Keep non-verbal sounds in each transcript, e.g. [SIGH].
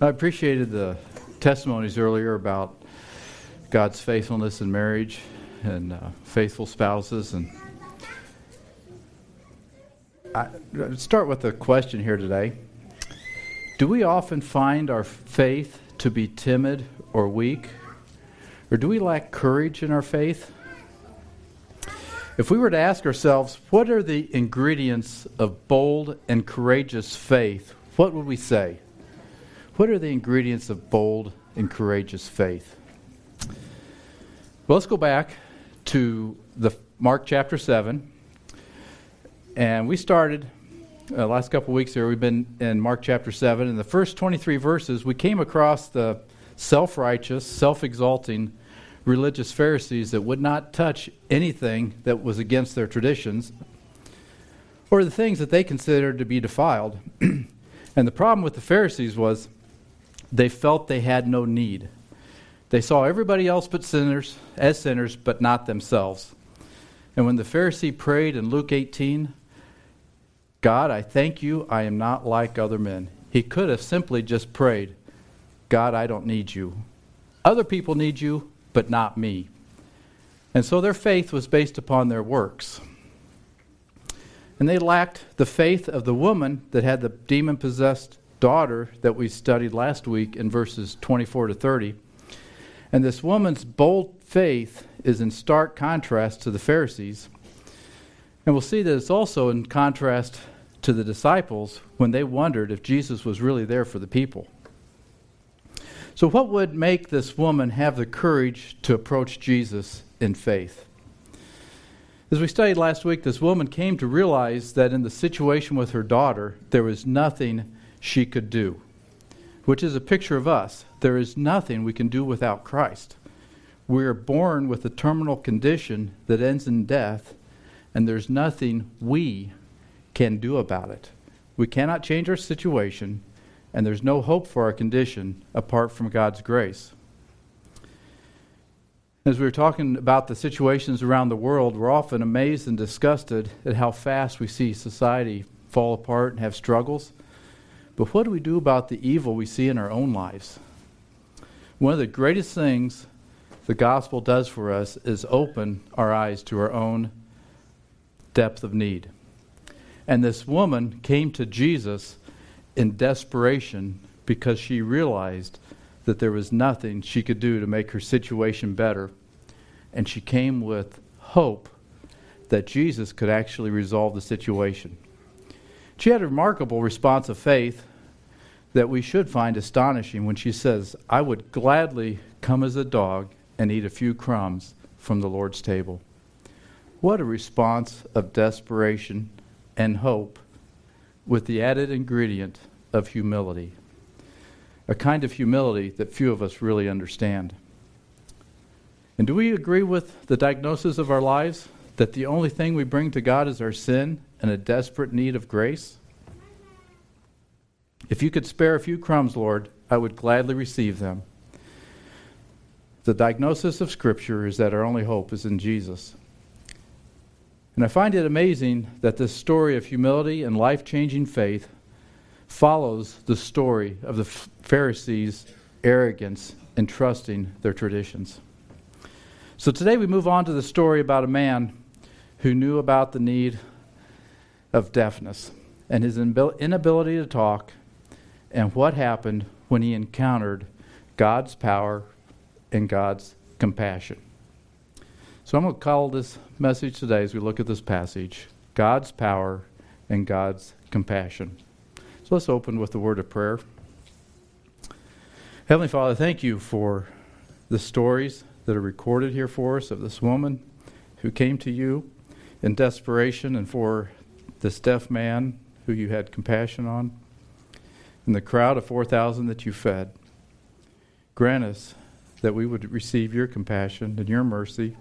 I appreciated the testimonies earlier about God's faithfulness in marriage and uh, faithful spouses. And I start with a question here today. Do we often find our faith to be timid or weak? Or do we lack courage in our faith? If we were to ask ourselves, what are the ingredients of bold and courageous faith, what would we say? What are the ingredients of bold and courageous faith? Well, let's go back to the Mark chapter 7. And we started uh, last couple weeks here. We've been in Mark chapter 7. In the first 23 verses, we came across the self righteous, self exalting religious Pharisees that would not touch anything that was against their traditions or the things that they considered to be defiled. [CLEARS THROAT] and the problem with the Pharisees was they felt they had no need. They saw everybody else but sinners as sinners, but not themselves. And when the Pharisee prayed in Luke 18, God, I thank you, I am not like other men. He could have simply just prayed, God, I don't need you. Other people need you, but not me. And so their faith was based upon their works. And they lacked the faith of the woman that had the demon possessed daughter that we studied last week in verses 24 to 30. And this woman's bold faith is in stark contrast to the Pharisees. And we'll see that it's also in contrast to the disciples when they wondered if Jesus was really there for the people. So, what would make this woman have the courage to approach Jesus in faith? As we studied last week, this woman came to realize that in the situation with her daughter, there was nothing she could do, which is a picture of us. There is nothing we can do without Christ. We are born with a terminal condition that ends in death, and there's nothing we can do about it. We cannot change our situation and there's no hope for our condition apart from God's grace. As we were talking about the situations around the world, we're often amazed and disgusted at how fast we see society fall apart and have struggles. But what do we do about the evil we see in our own lives? One of the greatest things the gospel does for us is open our eyes to our own depth of need. And this woman came to Jesus in desperation because she realized that there was nothing she could do to make her situation better. And she came with hope that Jesus could actually resolve the situation. She had a remarkable response of faith that we should find astonishing when she says, I would gladly come as a dog and eat a few crumbs from the Lord's table. What a response of desperation and hope with the added ingredient of humility, a kind of humility that few of us really understand. And do we agree with the diagnosis of our lives that the only thing we bring to God is our sin and a desperate need of grace? If you could spare a few crumbs, Lord, I would gladly receive them. The diagnosis of Scripture is that our only hope is in Jesus. And I find it amazing that this story of humility and life changing faith follows the story of the Pharisees' arrogance in trusting their traditions. So today we move on to the story about a man who knew about the need of deafness and his inability to talk and what happened when he encountered God's power and God's compassion. So I'm going to call this message today as we look at this passage God's power and God's compassion. So let's open with the word of prayer. Heavenly Father, thank you for the stories that are recorded here for us of this woman who came to you in desperation and for this deaf man who you had compassion on and the crowd of 4,000 that you fed. Grant us that we would receive your compassion and your mercy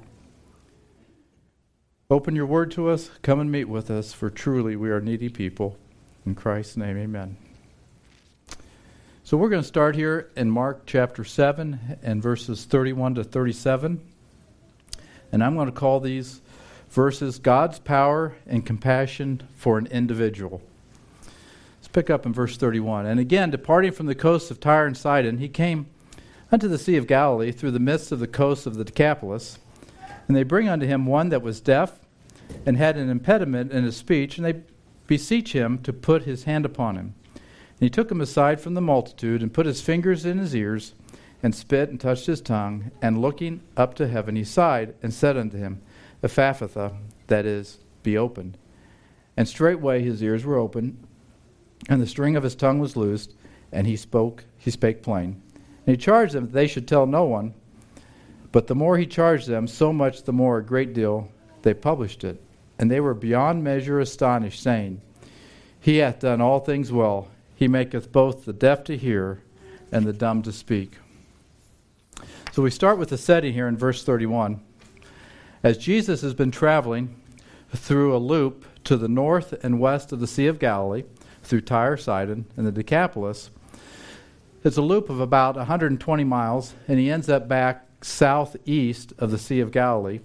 Open your word to us. Come and meet with us, for truly we are needy people. In Christ's name, amen. So we're going to start here in Mark chapter 7 and verses 31 to 37. And I'm going to call these verses God's power and compassion for an individual. Let's pick up in verse 31. And again, departing from the coasts of Tyre and Sidon, he came unto the Sea of Galilee through the midst of the coasts of the Decapolis. And they bring unto him one that was deaf and had an impediment in his speech, and they beseech him to put his hand upon him. And he took him aside from the multitude, and put his fingers in his ears, and spit, and touched his tongue. And looking up to heaven, he sighed, and said unto him, Ephphatha, that is, be opened. And straightway his ears were opened, and the string of his tongue was loosed, and he spoke, he spake plain. And he charged them that they should tell no one. But the more he charged them, so much the more a great deal they published it. And they were beyond measure astonished, saying, He hath done all things well. He maketh both the deaf to hear and the dumb to speak. So we start with the setting here in verse 31. As Jesus has been traveling through a loop to the north and west of the Sea of Galilee, through Tyre, Sidon, and the Decapolis, it's a loop of about 120 miles, and he ends up back southeast of the Sea of Galilee.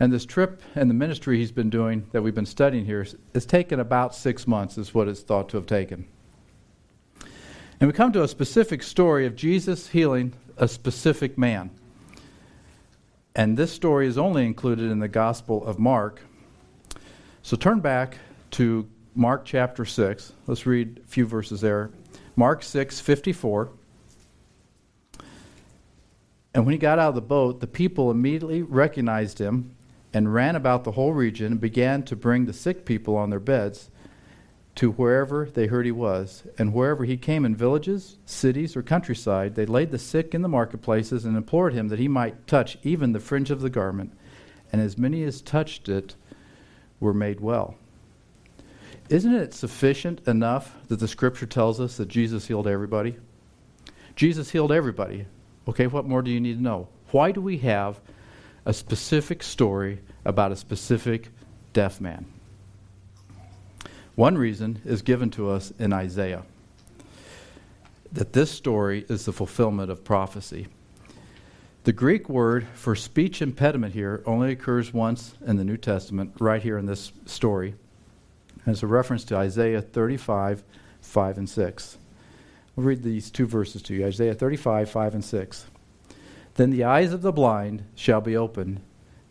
And this trip and the ministry he's been doing that we've been studying here has taken about six months, is what it's thought to have taken. And we come to a specific story of Jesus healing a specific man. And this story is only included in the Gospel of Mark. So turn back to Mark chapter 6. Let's read a few verses there. Mark 6 54. And when he got out of the boat, the people immediately recognized him and ran about the whole region and began to bring the sick people on their beds to wherever they heard he was. And wherever he came in villages, cities, or countryside, they laid the sick in the marketplaces and implored him that he might touch even the fringe of the garment. And as many as touched it were made well. Isn't it sufficient enough that the scripture tells us that Jesus healed everybody? Jesus healed everybody. Okay, what more do you need to know? Why do we have a specific story about a specific deaf man? One reason is given to us in Isaiah that this story is the fulfillment of prophecy. The Greek word for speech impediment here only occurs once in the New Testament, right here in this story. And it's a reference to Isaiah 35, 5 and 6. We'll read these two verses to you Isaiah 35, 5 and 6. Then the eyes of the blind shall be opened,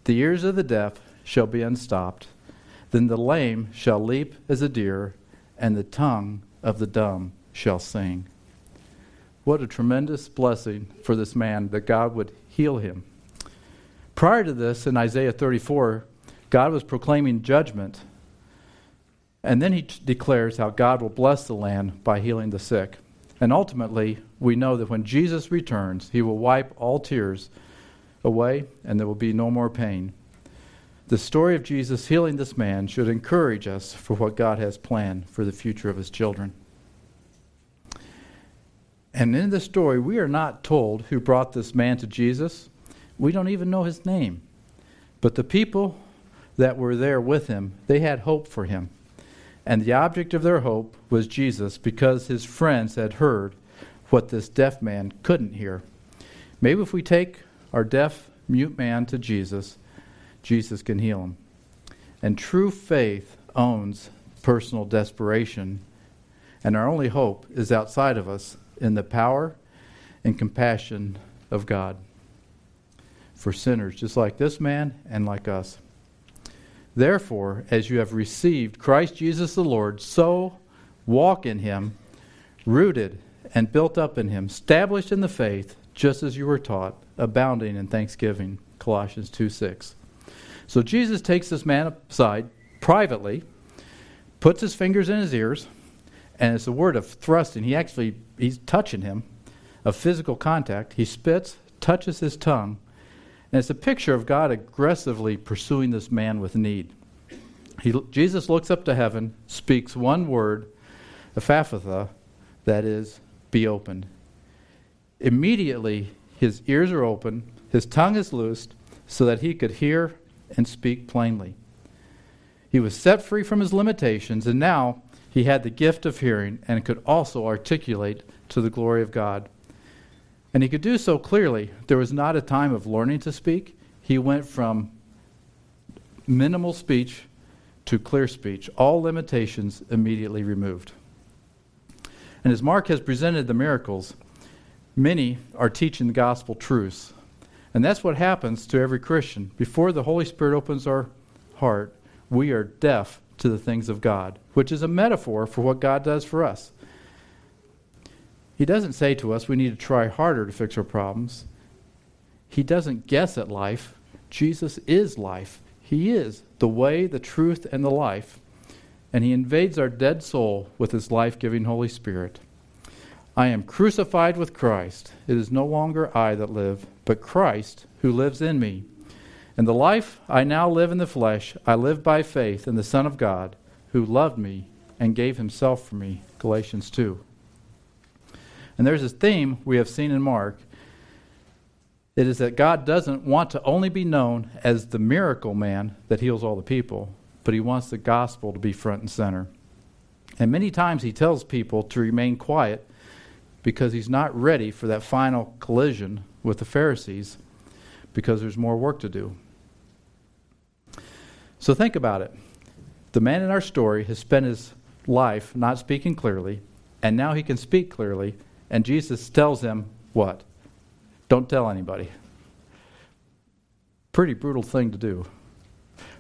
the ears of the deaf shall be unstopped. Then the lame shall leap as a deer, and the tongue of the dumb shall sing. What a tremendous blessing for this man that God would heal him. Prior to this, in Isaiah 34, God was proclaiming judgment and then he t- declares how God will bless the land by healing the sick. And ultimately, we know that when Jesus returns, he will wipe all tears away and there will be no more pain. The story of Jesus healing this man should encourage us for what God has planned for the future of his children. And in this story, we are not told who brought this man to Jesus. We don't even know his name. But the people that were there with him, they had hope for him. And the object of their hope was Jesus because his friends had heard what this deaf man couldn't hear. Maybe if we take our deaf, mute man to Jesus, Jesus can heal him. And true faith owns personal desperation. And our only hope is outside of us in the power and compassion of God for sinners, just like this man and like us. Therefore, as you have received Christ Jesus the Lord, so walk in him, rooted and built up in him, established in the faith, just as you were taught, abounding in thanksgiving. Colossians 2 6. So Jesus takes this man aside privately, puts his fingers in his ears, and it's a word of thrusting. He actually he's touching him, of physical contact. He spits, touches his tongue, and it's a picture of God aggressively pursuing this man with need. He, Jesus looks up to heaven, speaks one word, Ephphatha, that is, be opened. Immediately, his ears are open, his tongue is loosed, so that he could hear and speak plainly. He was set free from his limitations, and now he had the gift of hearing and could also articulate to the glory of God. And he could do so clearly. There was not a time of learning to speak. He went from minimal speech to clear speech, all limitations immediately removed. And as Mark has presented the miracles, many are teaching the gospel truths. And that's what happens to every Christian. Before the Holy Spirit opens our heart, we are deaf to the things of God, which is a metaphor for what God does for us. He doesn't say to us we need to try harder to fix our problems. He doesn't guess at life. Jesus is life. He is the way, the truth, and the life. And He invades our dead soul with His life giving Holy Spirit. I am crucified with Christ. It is no longer I that live, but Christ who lives in me. And the life I now live in the flesh, I live by faith in the Son of God, who loved me and gave himself for me. Galatians 2. And there's this theme we have seen in Mark. It is that God doesn't want to only be known as the miracle man that heals all the people, but he wants the gospel to be front and center. And many times he tells people to remain quiet because he's not ready for that final collision with the Pharisees because there's more work to do. So think about it. The man in our story has spent his life not speaking clearly, and now he can speak clearly, and Jesus tells him what? Don't tell anybody. Pretty brutal thing to do.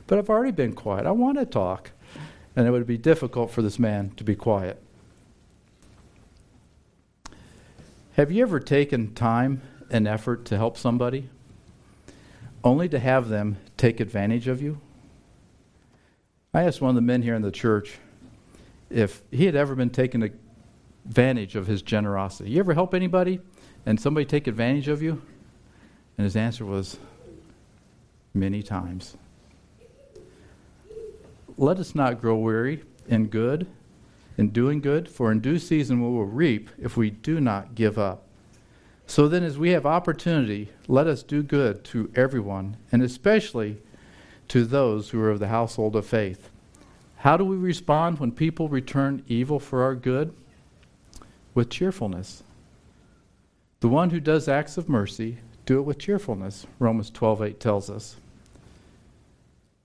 But I've already been quiet. I want to talk. And it would be difficult for this man to be quiet. Have you ever taken time and effort to help somebody only to have them take advantage of you? I asked one of the men here in the church if he had ever been taken advantage of his generosity. You ever help anybody and somebody take advantage of you? And his answer was many times. Let us not grow weary in good in doing good, for in due season we will reap if we do not give up. So then, as we have opportunity, let us do good to everyone, and especially to those who are of the household of faith. How do we respond when people return evil for our good? With cheerfulness. The one who does acts of mercy, do it with cheerfulness, Romans 12:8 tells us.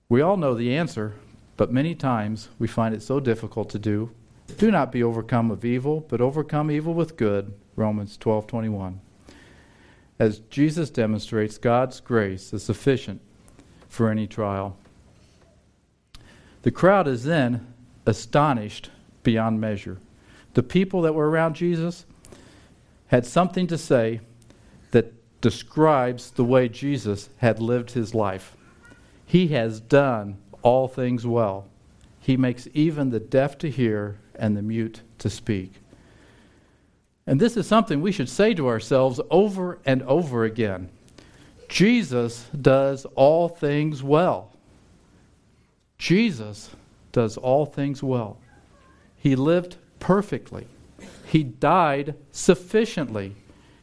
We all know the answer, but many times we find it so difficult to do do not be overcome of evil, but overcome evil with good. Romans 12:21. As Jesus demonstrates, God's grace is sufficient for any trial. The crowd is then astonished beyond measure. The people that were around Jesus had something to say that describes the way Jesus had lived his life. He has done all things well. He makes even the deaf to hear and the mute to speak. And this is something we should say to ourselves over and over again Jesus does all things well. Jesus does all things well. He lived perfectly. He died sufficiently.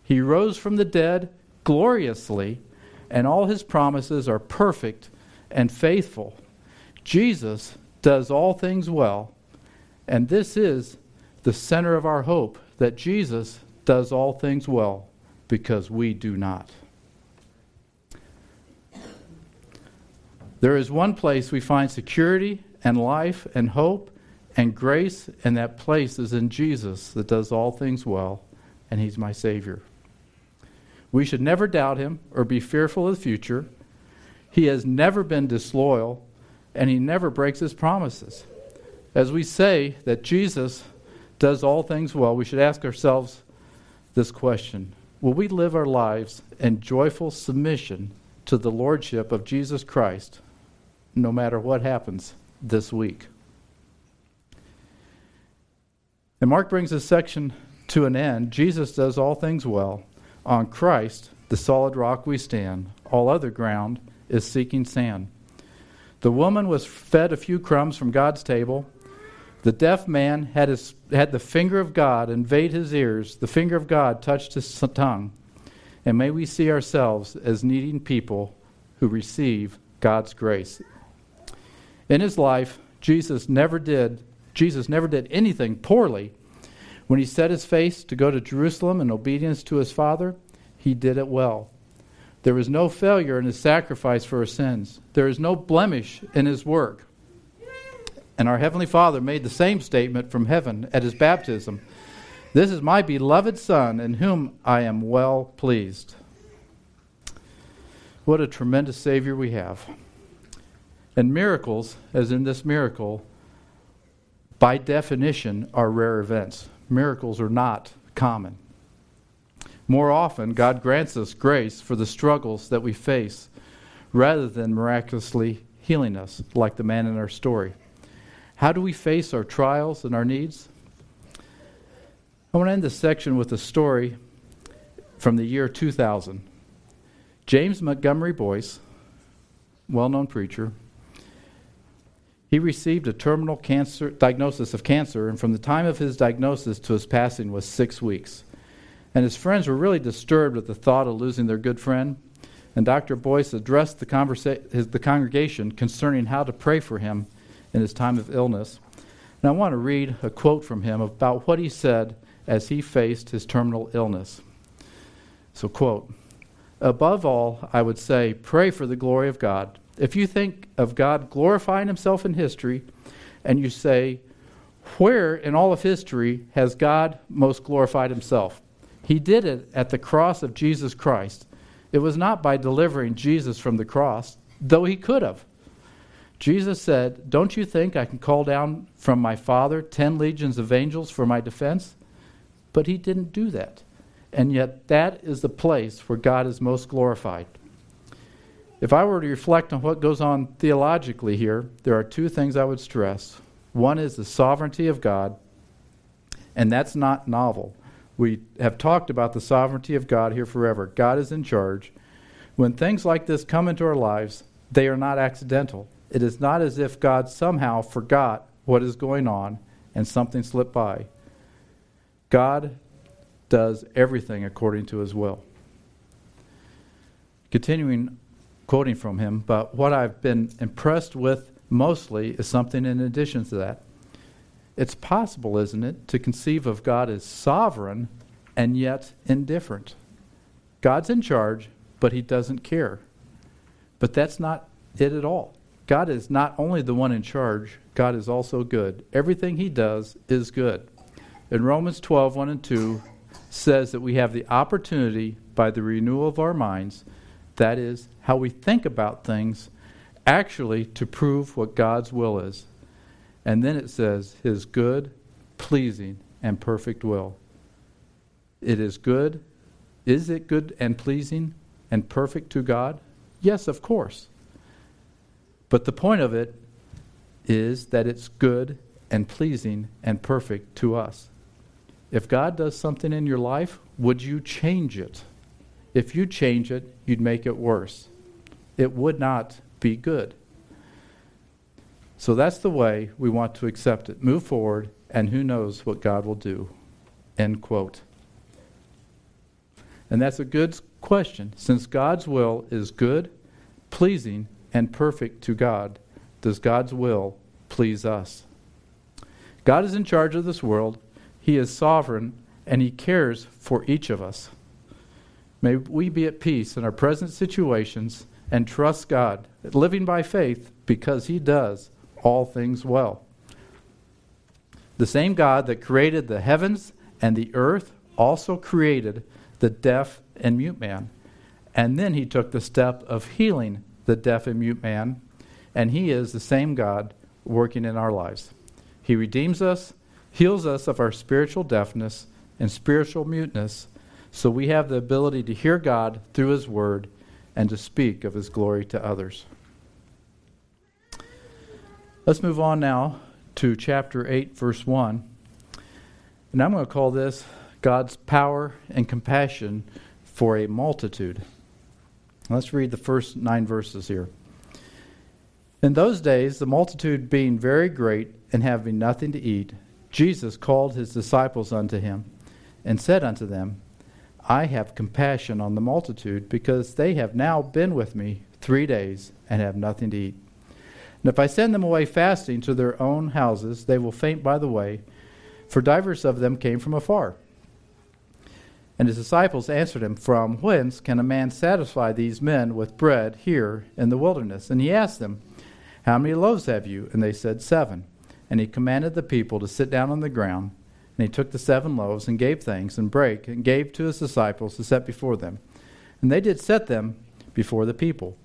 He rose from the dead gloriously, and all his promises are perfect and faithful. Jesus does all things well, and this is the center of our hope that Jesus does all things well because we do not. There is one place we find security and life and hope and grace, and that place is in Jesus that does all things well, and He's my Savior. We should never doubt Him or be fearful of the future. He has never been disloyal, and He never breaks His promises. As we say that Jesus does all things well, we should ask ourselves this question Will we live our lives in joyful submission to the Lordship of Jesus Christ, no matter what happens this week? And Mark brings this section to an end. Jesus does all things well. On Christ, the solid rock we stand. All other ground is seeking sand. The woman was fed a few crumbs from God's table. The deaf man had, his, had the finger of God invade his ears. The finger of God touched his tongue. And may we see ourselves as needing people who receive God's grace. In his life, Jesus never did Jesus never did anything poorly. When he set his face to go to Jerusalem in obedience to his Father, he did it well. There was no failure in his sacrifice for our sins. There is no blemish in his work. And our Heavenly Father made the same statement from heaven at his baptism This is my beloved Son, in whom I am well pleased. What a tremendous Savior we have. And miracles, as in this miracle, by definition, are rare events. Miracles are not common. More often, God grants us grace for the struggles that we face rather than miraculously healing us, like the man in our story. How do we face our trials and our needs? I want to end this section with a story from the year 2000. James Montgomery Boice, well known preacher, he received a terminal cancer diagnosis of cancer, and from the time of his diagnosis to his passing was six weeks. And his friends were really disturbed at the thought of losing their good friend. And Dr. Boice addressed the, conversa- his, the congregation concerning how to pray for him in his time of illness. And I want to read a quote from him about what he said as he faced his terminal illness. So, quote, Above all, I would say, pray for the glory of God. If you think of God glorifying himself in history, and you say, where in all of history has God most glorified himself? He did it at the cross of Jesus Christ. It was not by delivering Jesus from the cross, though he could have. Jesus said, Don't you think I can call down from my Father ten legions of angels for my defense? But he didn't do that. And yet, that is the place where God is most glorified. If I were to reflect on what goes on theologically here, there are two things I would stress. One is the sovereignty of God, and that's not novel. We have talked about the sovereignty of God here forever. God is in charge. When things like this come into our lives, they are not accidental. It is not as if God somehow forgot what is going on and something slipped by. God does everything according to his will. Continuing quoting from him, but what I've been impressed with mostly is something in addition to that. It's possible, isn't it, to conceive of God as sovereign and yet indifferent. God's in charge, but he doesn't care. But that's not it at all. God is not only the one in charge, God is also good. Everything he does is good. In Romans 12, 1 and 2 says that we have the opportunity by the renewal of our minds that is, how we think about things, actually to prove what God's will is. And then it says, His good, pleasing, and perfect will. It is good. Is it good and pleasing and perfect to God? Yes, of course. But the point of it is that it's good and pleasing and perfect to us. If God does something in your life, would you change it? If you change it, you'd make it worse. It would not be good. So that's the way we want to accept it. Move forward, and who knows what God will do. End quote. And that's a good question. Since God's will is good, pleasing, and perfect to God, does God's will please us? God is in charge of this world, He is sovereign, and He cares for each of us. May we be at peace in our present situations and trust God, living by faith because He does all things well. The same God that created the heavens and the earth also created the deaf and mute man. And then He took the step of healing the deaf and mute man, and He is the same God working in our lives. He redeems us, heals us of our spiritual deafness and spiritual muteness so we have the ability to hear God through His Word and to speak of His glory to others. Let's move on now to chapter 8, verse 1. And I'm going to call this God's power and compassion for a multitude. Let's read the first nine verses here. In those days, the multitude being very great and having nothing to eat, Jesus called his disciples unto him and said unto them, I have compassion on the multitude, because they have now been with me three days and have nothing to eat. And if I send them away fasting to their own houses, they will faint by the way, for divers of them came from afar. And his disciples answered him, From whence can a man satisfy these men with bread here in the wilderness? And he asked them, How many loaves have you? And they said, Seven. And he commanded the people to sit down on the ground. And he took the seven loaves and gave thanks and brake and gave to his disciples to set before them. And they did set them before the people.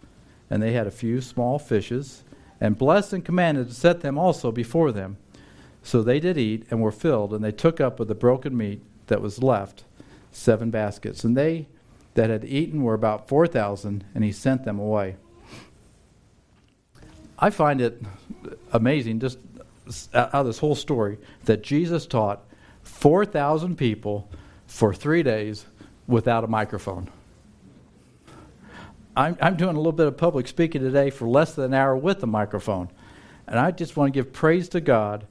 And they had a few small fishes, and blessed and commanded to set them also before them. So they did eat and were filled, and they took up of the broken meat that was left seven baskets. And they that had eaten were about 4,000, and he sent them away. I find it amazing, just out of this whole story, that Jesus taught 4,000 people for three days without a microphone. I'm, I'm doing a little bit of public speaking today for less than an hour with a microphone. And I just want to give praise to God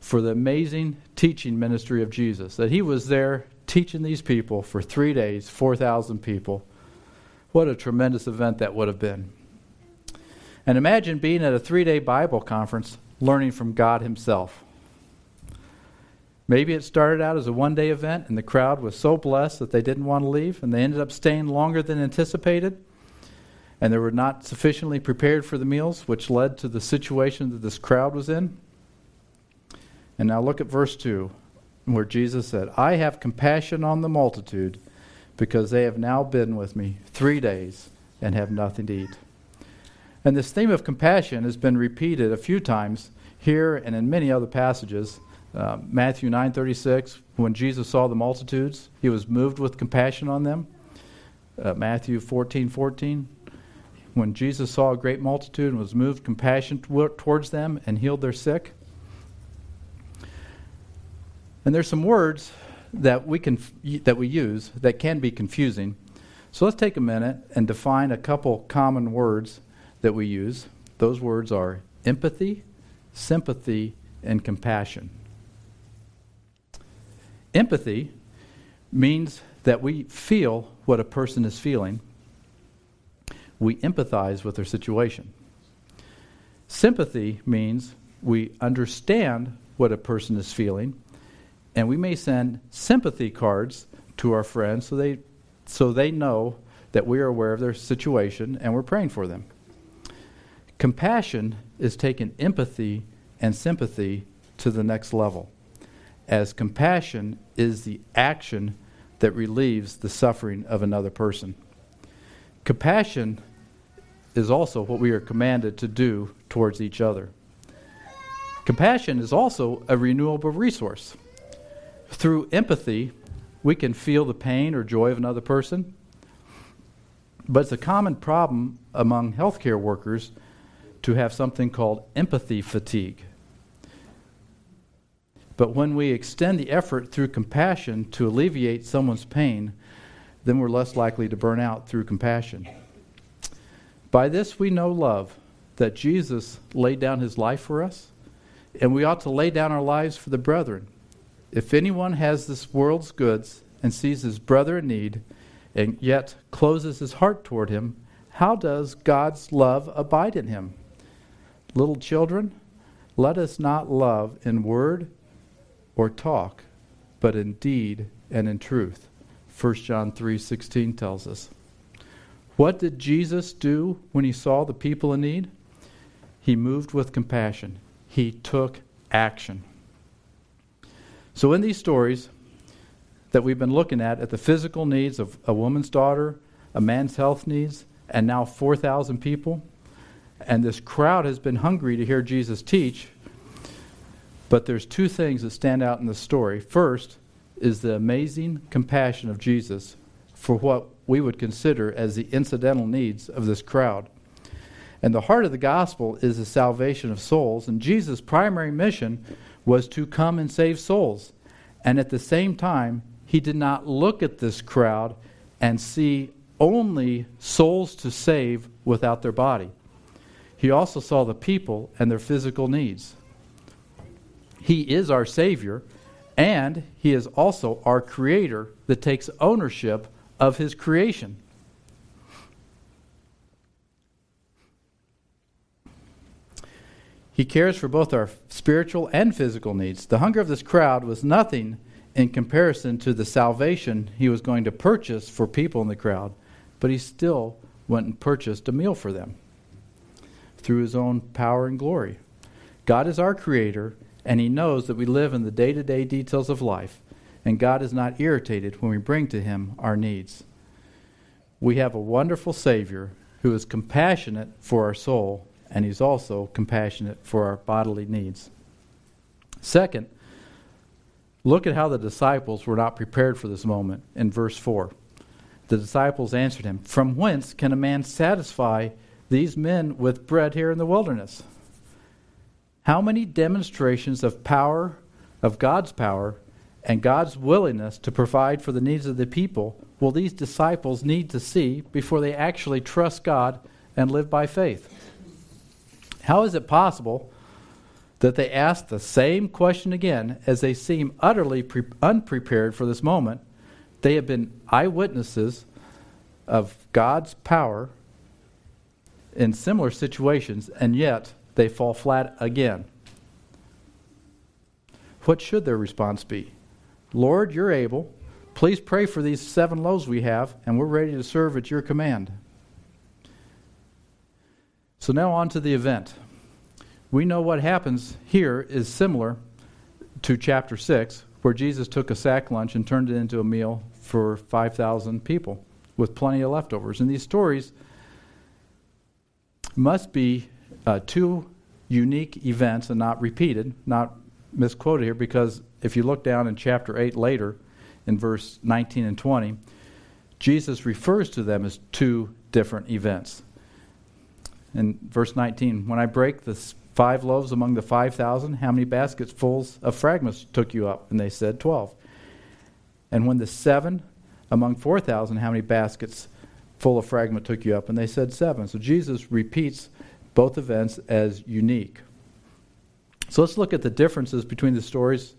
for the amazing teaching ministry of Jesus, that He was there teaching these people for three days, 4,000 people. What a tremendous event that would have been. And imagine being at a three day Bible conference learning from God Himself. Maybe it started out as a one day event and the crowd was so blessed that they didn't want to leave and they ended up staying longer than anticipated. And they were not sufficiently prepared for the meals, which led to the situation that this crowd was in. And now look at verse 2, where Jesus said, I have compassion on the multitude because they have now been with me three days and have nothing to eat. And this theme of compassion has been repeated a few times here and in many other passages. Uh, Matthew 9:36, when Jesus saw the multitudes, he was moved with compassion on them. Uh, Matthew 14:14, when Jesus saw a great multitude and was moved compassion towards them and healed their sick. And there's some words that we can that we use that can be confusing. So let's take a minute and define a couple common words that we use. Those words are empathy, sympathy, and compassion. Empathy means that we feel what a person is feeling. We empathize with their situation. Sympathy means we understand what a person is feeling, and we may send sympathy cards to our friends so they, so they know that we are aware of their situation and we're praying for them. Compassion is taking empathy and sympathy to the next level, as compassion is the action that relieves the suffering of another person. Compassion is also what we are commanded to do towards each other. Compassion is also a renewable resource. Through empathy, we can feel the pain or joy of another person. But it's a common problem among healthcare workers to have something called empathy fatigue. But when we extend the effort through compassion to alleviate someone's pain, then we're less likely to burn out through compassion. By this we know love, that Jesus laid down his life for us, and we ought to lay down our lives for the brethren. If anyone has this world's goods and sees his brother in need, and yet closes his heart toward him, how does God's love abide in him? Little children, let us not love in word or talk, but in deed and in truth. 1 John 3:16 tells us. What did Jesus do when he saw the people in need? He moved with compassion. He took action. So in these stories that we've been looking at at the physical needs of a woman's daughter, a man's health needs, and now 4,000 people, and this crowd has been hungry to hear Jesus teach. But there's two things that stand out in the story. First is the amazing compassion of Jesus for what we would consider as the incidental needs of this crowd. And the heart of the gospel is the salvation of souls, and Jesus' primary mission was to come and save souls. And at the same time, he did not look at this crowd and see only souls to save without their body. He also saw the people and their physical needs. He is our Savior, and He is also our Creator that takes ownership of His creation. He cares for both our spiritual and physical needs. The hunger of this crowd was nothing in comparison to the salvation he was going to purchase for people in the crowd, but he still went and purchased a meal for them through his own power and glory. God is our creator, and He knows that we live in the day to day details of life, and God is not irritated when we bring to Him our needs. We have a wonderful Savior who is compassionate for our soul, and He's also compassionate for our bodily needs. Second, look at how the disciples were not prepared for this moment in verse 4. The disciples answered him, From whence can a man satisfy these men with bread here in the wilderness? How many demonstrations of power, of God's power, and God's willingness to provide for the needs of the people will these disciples need to see before they actually trust God and live by faith? How is it possible that they ask the same question again as they seem utterly pre- unprepared for this moment? They have been eyewitnesses of God's power in similar situations, and yet they fall flat again. What should their response be? Lord, you're able. Please pray for these seven loaves we have, and we're ready to serve at your command. So now on to the event. We know what happens here is similar to chapter 6, where Jesus took a sack lunch and turned it into a meal for 5,000 people with plenty of leftovers. And these stories must be uh, two unique events and not repeated, not misquoted here, because if you look down in chapter 8 later, in verse 19 and 20, Jesus refers to them as two different events. In verse 19, when I break the five loaves among the 5,000, how many baskets full of fragments took you up? And they said, 12. And when the seven among 4,000, how many baskets full of fragment took you up? And they said, seven. So Jesus repeats both events as unique. So let's look at the differences between the stories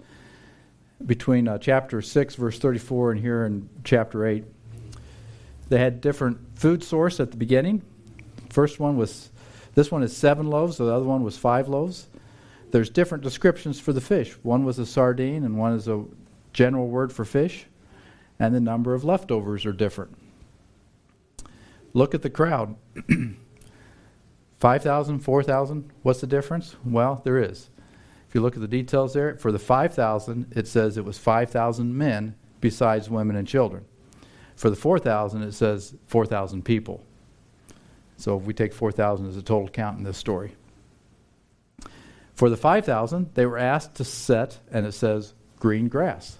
between uh, chapter 6, verse 34, and here in chapter 8. They had different food source at the beginning. First one was, this one is seven loaves, the other one was five loaves. There's different descriptions for the fish. One was a sardine, and one is a general word for fish. And the number of leftovers are different. Look at the crowd [CLEARS THROAT] 5,000, 4,000. What's the difference? Well, there is. If you look at the details there, for the 5,000, it says it was 5,000 men besides women and children. For the 4,000, it says 4,000 people. So if we take 4,000 as a total count in this story. For the 5,000, they were asked to set, and it says green grass.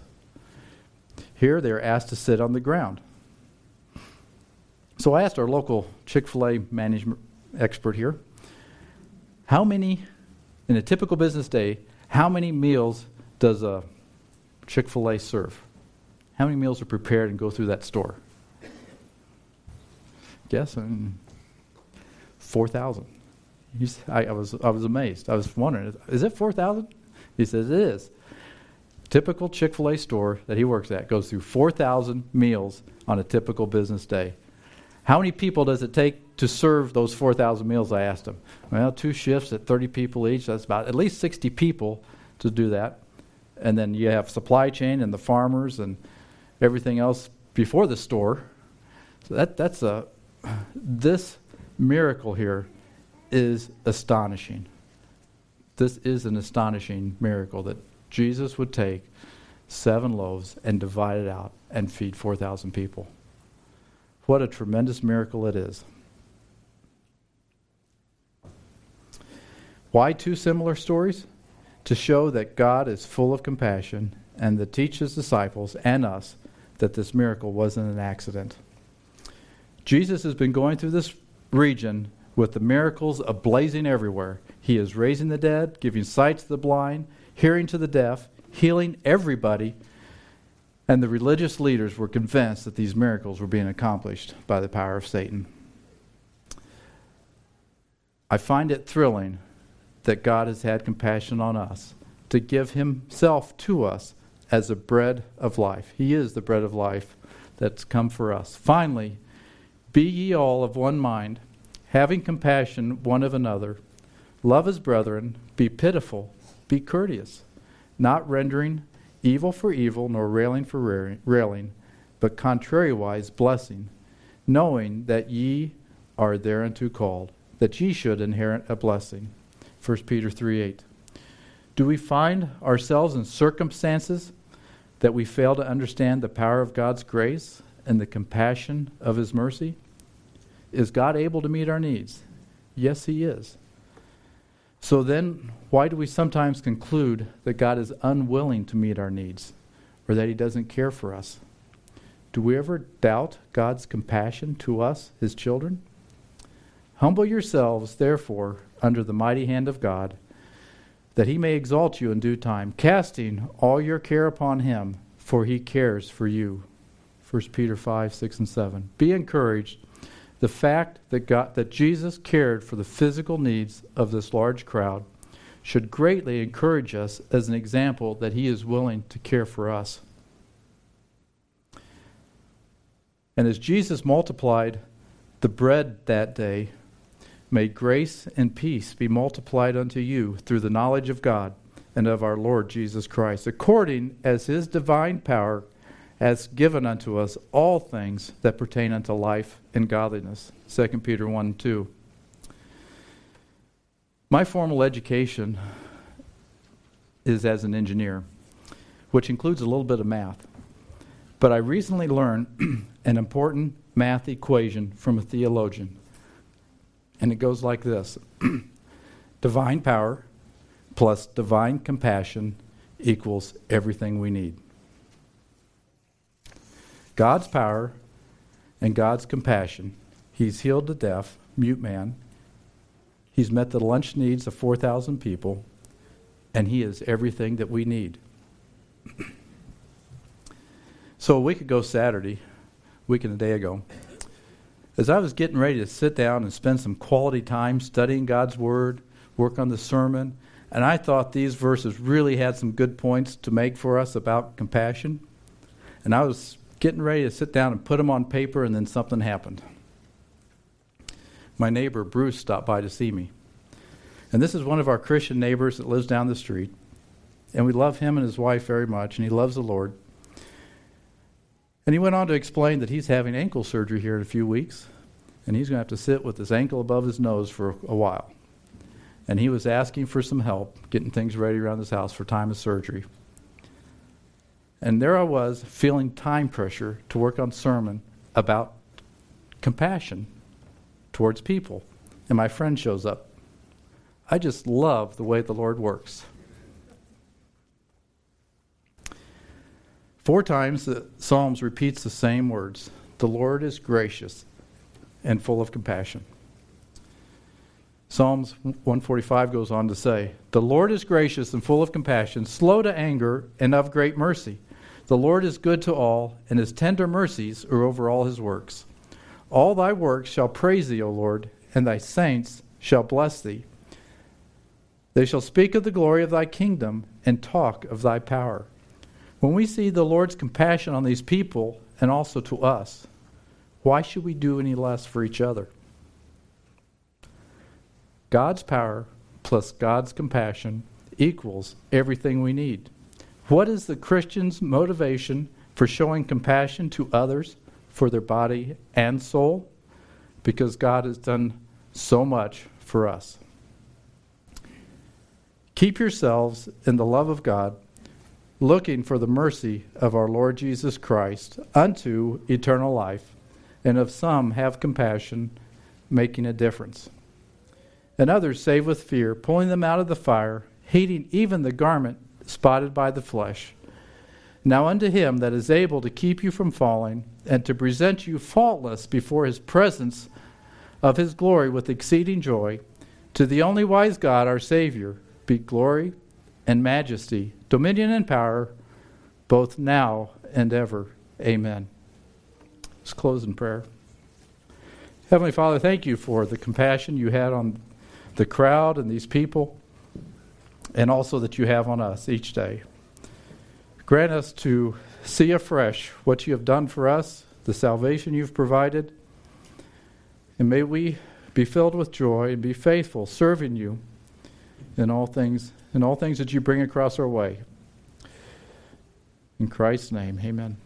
Here, they are asked to sit on the ground. So I asked our local Chick fil A management expert here how many in a typical business day, how many meals does a Chick fil A serve? How many meals are prepared and go through that store? Guess? Um, 4,000. I, I, was, I was amazed. I was wondering, is it 4,000? He says it is. Typical Chick fil A store that he works at goes through 4,000 meals on a typical business day. How many people does it take to serve those 4,000 meals? I asked him. Well, two shifts at 30 people each. That's about at least 60 people to do that. And then you have supply chain and the farmers and everything else before the store. So that, that's a, this miracle here is astonishing. This is an astonishing miracle that Jesus would take seven loaves and divide it out and feed 4,000 people. What a tremendous miracle it is. Why two similar stories? To show that God is full of compassion and to teach his disciples and us that this miracle wasn't an accident. Jesus has been going through this region with the miracles ablazing everywhere. He is raising the dead, giving sight to the blind, hearing to the deaf, healing everybody and the religious leaders were convinced that these miracles were being accomplished by the power of Satan. I find it thrilling that God has had compassion on us to give Himself to us as a bread of life. He is the bread of life that's come for us. Finally, be ye all of one mind, having compassion one of another. Love as brethren, be pitiful, be courteous, not rendering evil for evil, nor railing for railing, but contrariwise blessing, knowing that ye are thereunto called, that ye should inherit a blessing. 1 Peter 3 8. Do we find ourselves in circumstances that we fail to understand the power of God's grace and the compassion of His mercy? Is God able to meet our needs? Yes, He is. So then, why do we sometimes conclude that God is unwilling to meet our needs or that He doesn't care for us? Do we ever doubt God's compassion to us, His children? Humble yourselves, therefore, under the mighty hand of God, that He may exalt you in due time, casting all your care upon Him, for He cares for you. 1 Peter 5, 6, and 7. Be encouraged the fact that, God, that Jesus cared for the physical needs of this large crowd should greatly encourage us as an example that he is willing to care for us. And as Jesus multiplied the bread that day, may grace and peace be multiplied unto you through the knowledge of God and of our Lord Jesus Christ, according as his divine power has given unto us all things that pertain unto life and godliness. 2 Peter 1 2. My formal education is as an engineer, which includes a little bit of math. But I recently learned [CLEARS THROAT] an important math equation from a theologian. And it goes like this [CLEARS THROAT] Divine power plus divine compassion equals everything we need. God's power and God's compassion. He's healed the deaf, mute man. He's met the lunch needs of 4,000 people, and He is everything that we need. so a week ago, Saturday, week and a day ago, as I was getting ready to sit down and spend some quality time studying God's Word, work on the sermon, and I thought these verses really had some good points to make for us about compassion. And I was getting ready to sit down and put them on paper, and then something happened. My neighbor, Bruce, stopped by to see me. And this is one of our Christian neighbors that lives down the street. And we love him and his wife very much, and he loves the Lord. And he went on to explain that he's having ankle surgery here in a few weeks, and he's going to have to sit with his ankle above his nose for a while. And he was asking for some help getting things ready around his house for time of surgery. And there I was, feeling time pressure to work on sermon about compassion towards people. And my friend shows up. I just love the way the Lord works. Four times the Psalms repeats the same words. The Lord is gracious and full of compassion. Psalms 145 goes on to say, The Lord is gracious and full of compassion, slow to anger, and of great mercy. The Lord is good to all, and his tender mercies are over all his works. All thy works shall praise thee, O Lord, and thy saints shall bless thee. They shall speak of the glory of thy kingdom and talk of thy power. When we see the Lord's compassion on these people and also to us, why should we do any less for each other? God's power plus God's compassion equals everything we need. What is the Christian's motivation for showing compassion to others for their body and soul? Because God has done so much for us. Keep yourselves in the love of God, looking for the mercy of our Lord Jesus Christ unto eternal life, and of some have compassion, making a difference. And others save with fear, pulling them out of the fire, hating even the garment spotted by the flesh. Now unto him that is able to keep you from falling, and to present you faultless before his presence of his glory with exceeding joy, to the only wise God, our Savior, be glory and majesty, dominion and power, both now and ever. Amen. Let's close in prayer. Heavenly Father, thank you for the compassion you had on the crowd and these people and also that you have on us each day. Grant us to see afresh what you have done for us, the salvation you've provided, and may we be filled with joy and be faithful, serving you in all things, in all things that you bring across our way. In Christ's name, amen.